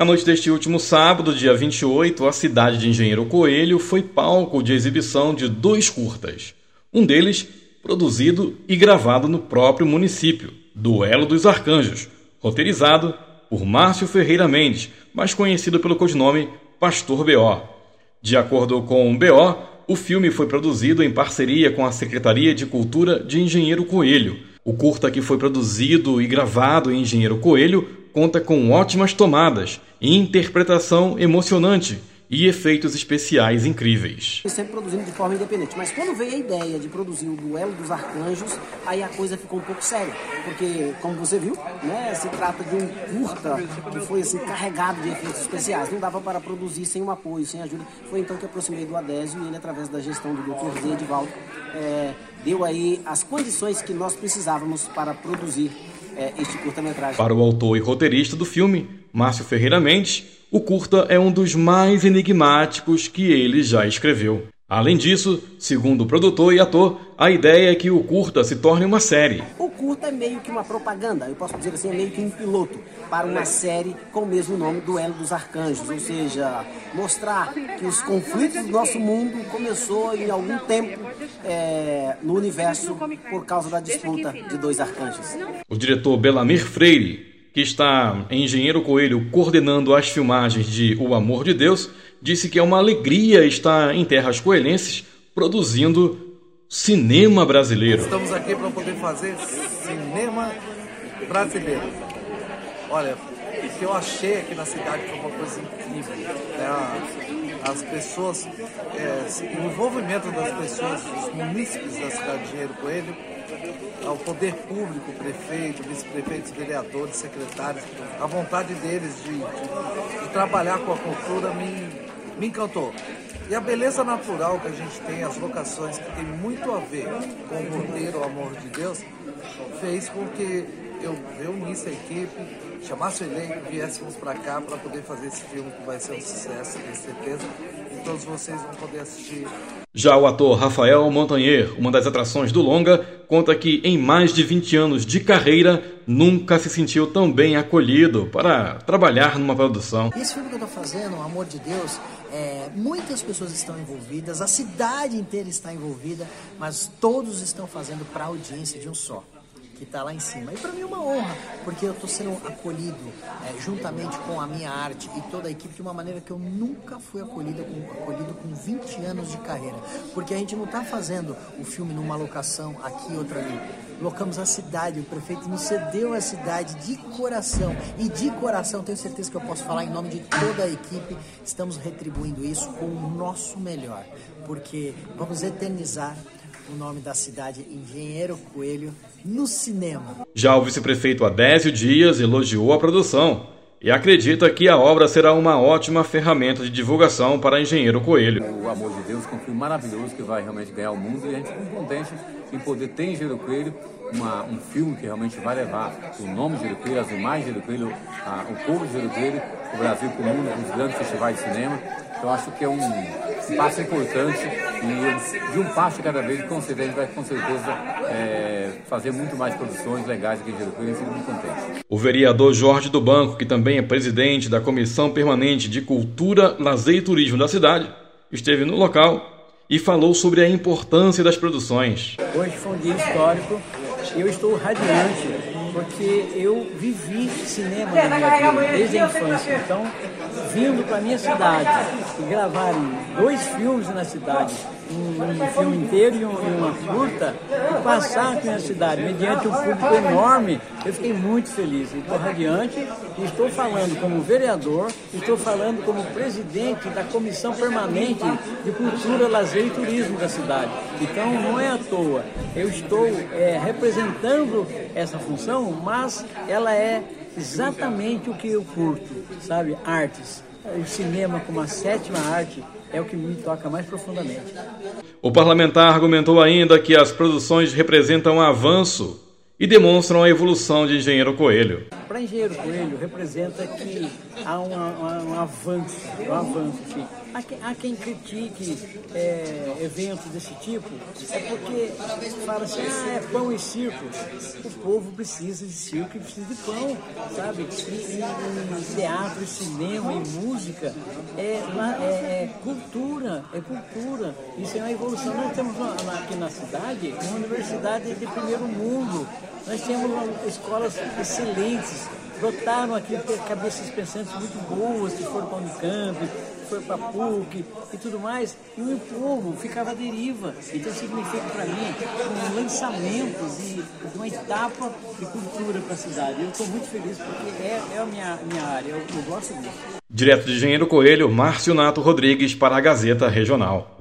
Na noite deste último sábado, dia 28, a cidade de Engenheiro Coelho foi palco de exibição de dois curtas. Um deles produzido e gravado no próprio município, Duelo dos Arcanjos, roteirizado por Márcio Ferreira Mendes, mais conhecido pelo codinome Pastor B.O. De acordo com o B.O., o filme foi produzido em parceria com a Secretaria de Cultura de Engenheiro Coelho. O curta que foi produzido e gravado em Engenheiro Coelho conta com ótimas tomadas interpretação emocionante e efeitos especiais incríveis. Sempre produzindo de forma independente, mas quando veio a ideia de produzir o Duelo dos Arcanjos, aí a coisa ficou um pouco séria, porque, como você viu, né, se trata de um curta que foi assim, carregado de efeitos especiais, não dava para produzir sem um apoio, sem ajuda. Foi então que aproximei do Adésio e ele, através da gestão do Dr. Zé Edivaldo, é, deu aí as condições que nós precisávamos para produzir é, este curta-metragem. Para o autor e roteirista do filme, Márcio Ferreira Mendes, o curta é um dos mais enigmáticos que ele já escreveu. Além disso, segundo o produtor e ator, a ideia é que o curta se torne uma série. O curta é meio que uma propaganda, eu posso dizer assim, é meio que um piloto para uma série com o mesmo nome, Duelo dos Arcanjos, ou seja, mostrar que os conflitos do nosso mundo começou em algum tempo é, no universo por causa da disputa de dois arcanjos. O diretor Belamir Freire que está em Engenheiro Coelho coordenando as filmagens de O Amor de Deus, disse que é uma alegria estar em terras coelhenses produzindo cinema brasileiro. Estamos aqui para poder fazer cinema brasileiro. Olha, o que eu achei aqui na cidade foi uma coisa incrível. Né? As pessoas, é, o envolvimento das pessoas, dos munícipes da cidade de Engenheiro Coelho, ao poder público, prefeito, vice-prefeitos, vereadores, secretários, a vontade deles de, de, de, trabalhar com a cultura me, me encantou. E a beleza natural que a gente tem, as locações, que tem muito a ver com o roteiro, o amor de Deus, fez com que eu reunisse a equipe, chamasse o elenco, viéssemos para cá para poder fazer esse filme que vai ser um sucesso, tenho certeza. E todos vocês vão poder assistir. Já o ator Rafael Montanher, uma das atrações do longa, conta que em mais de 20 anos de carreira nunca se sentiu tão bem acolhido para trabalhar numa produção. Esse filme que eu estou fazendo, Amor de Deus, é, muitas pessoas estão envolvidas, a cidade inteira está envolvida, mas todos estão fazendo para a audiência de um só que está lá em cima. E para mim é uma honra, porque eu estou sendo acolhido é, juntamente com a minha arte e toda a equipe de uma maneira que eu nunca fui acolhido com, acolhido com 20 anos de carreira. Porque a gente não está fazendo o filme numa locação aqui, outra ali. Locamos a cidade, o prefeito nos cedeu a cidade de coração. E de coração, tenho certeza que eu posso falar em nome de toda a equipe, estamos retribuindo isso com o nosso melhor. Porque vamos eternizar o nome da cidade Engenheiro Coelho no cinema. Já o vice-prefeito Adésio Dias elogiou a produção e acredita que a obra será uma ótima ferramenta de divulgação para Engenheiro Coelho. O Amor de Deus é um filme maravilhoso que vai realmente ganhar o mundo e a gente fica contente em poder ter em Engenheiro Coelho uma, um filme que realmente vai levar o nome de Coelho, as imagens de Coelho, o povo de Coelho, o Brasil com o mundo, nos grandes festivais de cinema. Eu acho que é um, um passo importante e de um passo cada vez, com certeza, a gente vai com certeza é, fazer muito mais produções legais aqui em Jericoacoara e fico muito contente. O vereador Jorge do Banco, que também é presidente da Comissão Permanente de Cultura, Lazer e Turismo da cidade, esteve no local e falou sobre a importância das produções. Hoje foi um dia histórico e eu estou radiante porque eu vivi cinema na minha vida, desde a infância. Então, vindo para minha cidade e gravarem dois filmes na cidade, um, um filme inteiro e, um, e, uma curta, e passar aqui na cidade, mediante um público enorme, eu fiquei muito feliz. Estou radiante e estou falando como vereador, estou falando como presidente da Comissão Permanente de Cultura, Lazer e Turismo da cidade. Então não é à toa, eu estou é, representando essa função, mas ela é exatamente o que eu curto, sabe? Artes. O cinema como a sétima arte é o que me toca mais profundamente. O parlamentar argumentou ainda que as produções representam um avanço e demonstram a evolução de Engenheiro Coelho. Para Engenheiro Coelho representa que há um, um, um avanço, um avanço, sim Há quem, há quem critique é, eventos desse tipo, é porque fala assim, ah, é pão e circo. O povo precisa de circo e precisa de pão, sabe? E, e, teatro, cinema e música é, é, é, cultura, é cultura. Isso é uma evolução. Nós temos uma, aqui na cidade uma universidade de primeiro mundo. Nós temos escolas excelentes, brotaram aqui cabeças pensantes muito boas que foram para o Unicamp, foi para PUC e tudo mais, e o povo ficava à deriva. Então significa para mim um lançamento de, de, uma etapa de cultura para a cidade. Eu estou muito feliz porque é, é a minha, minha área, eu, eu gosto disso. Direto de Engenheiro Coelho, Márcio Nato Rodrigues para a Gazeta Regional.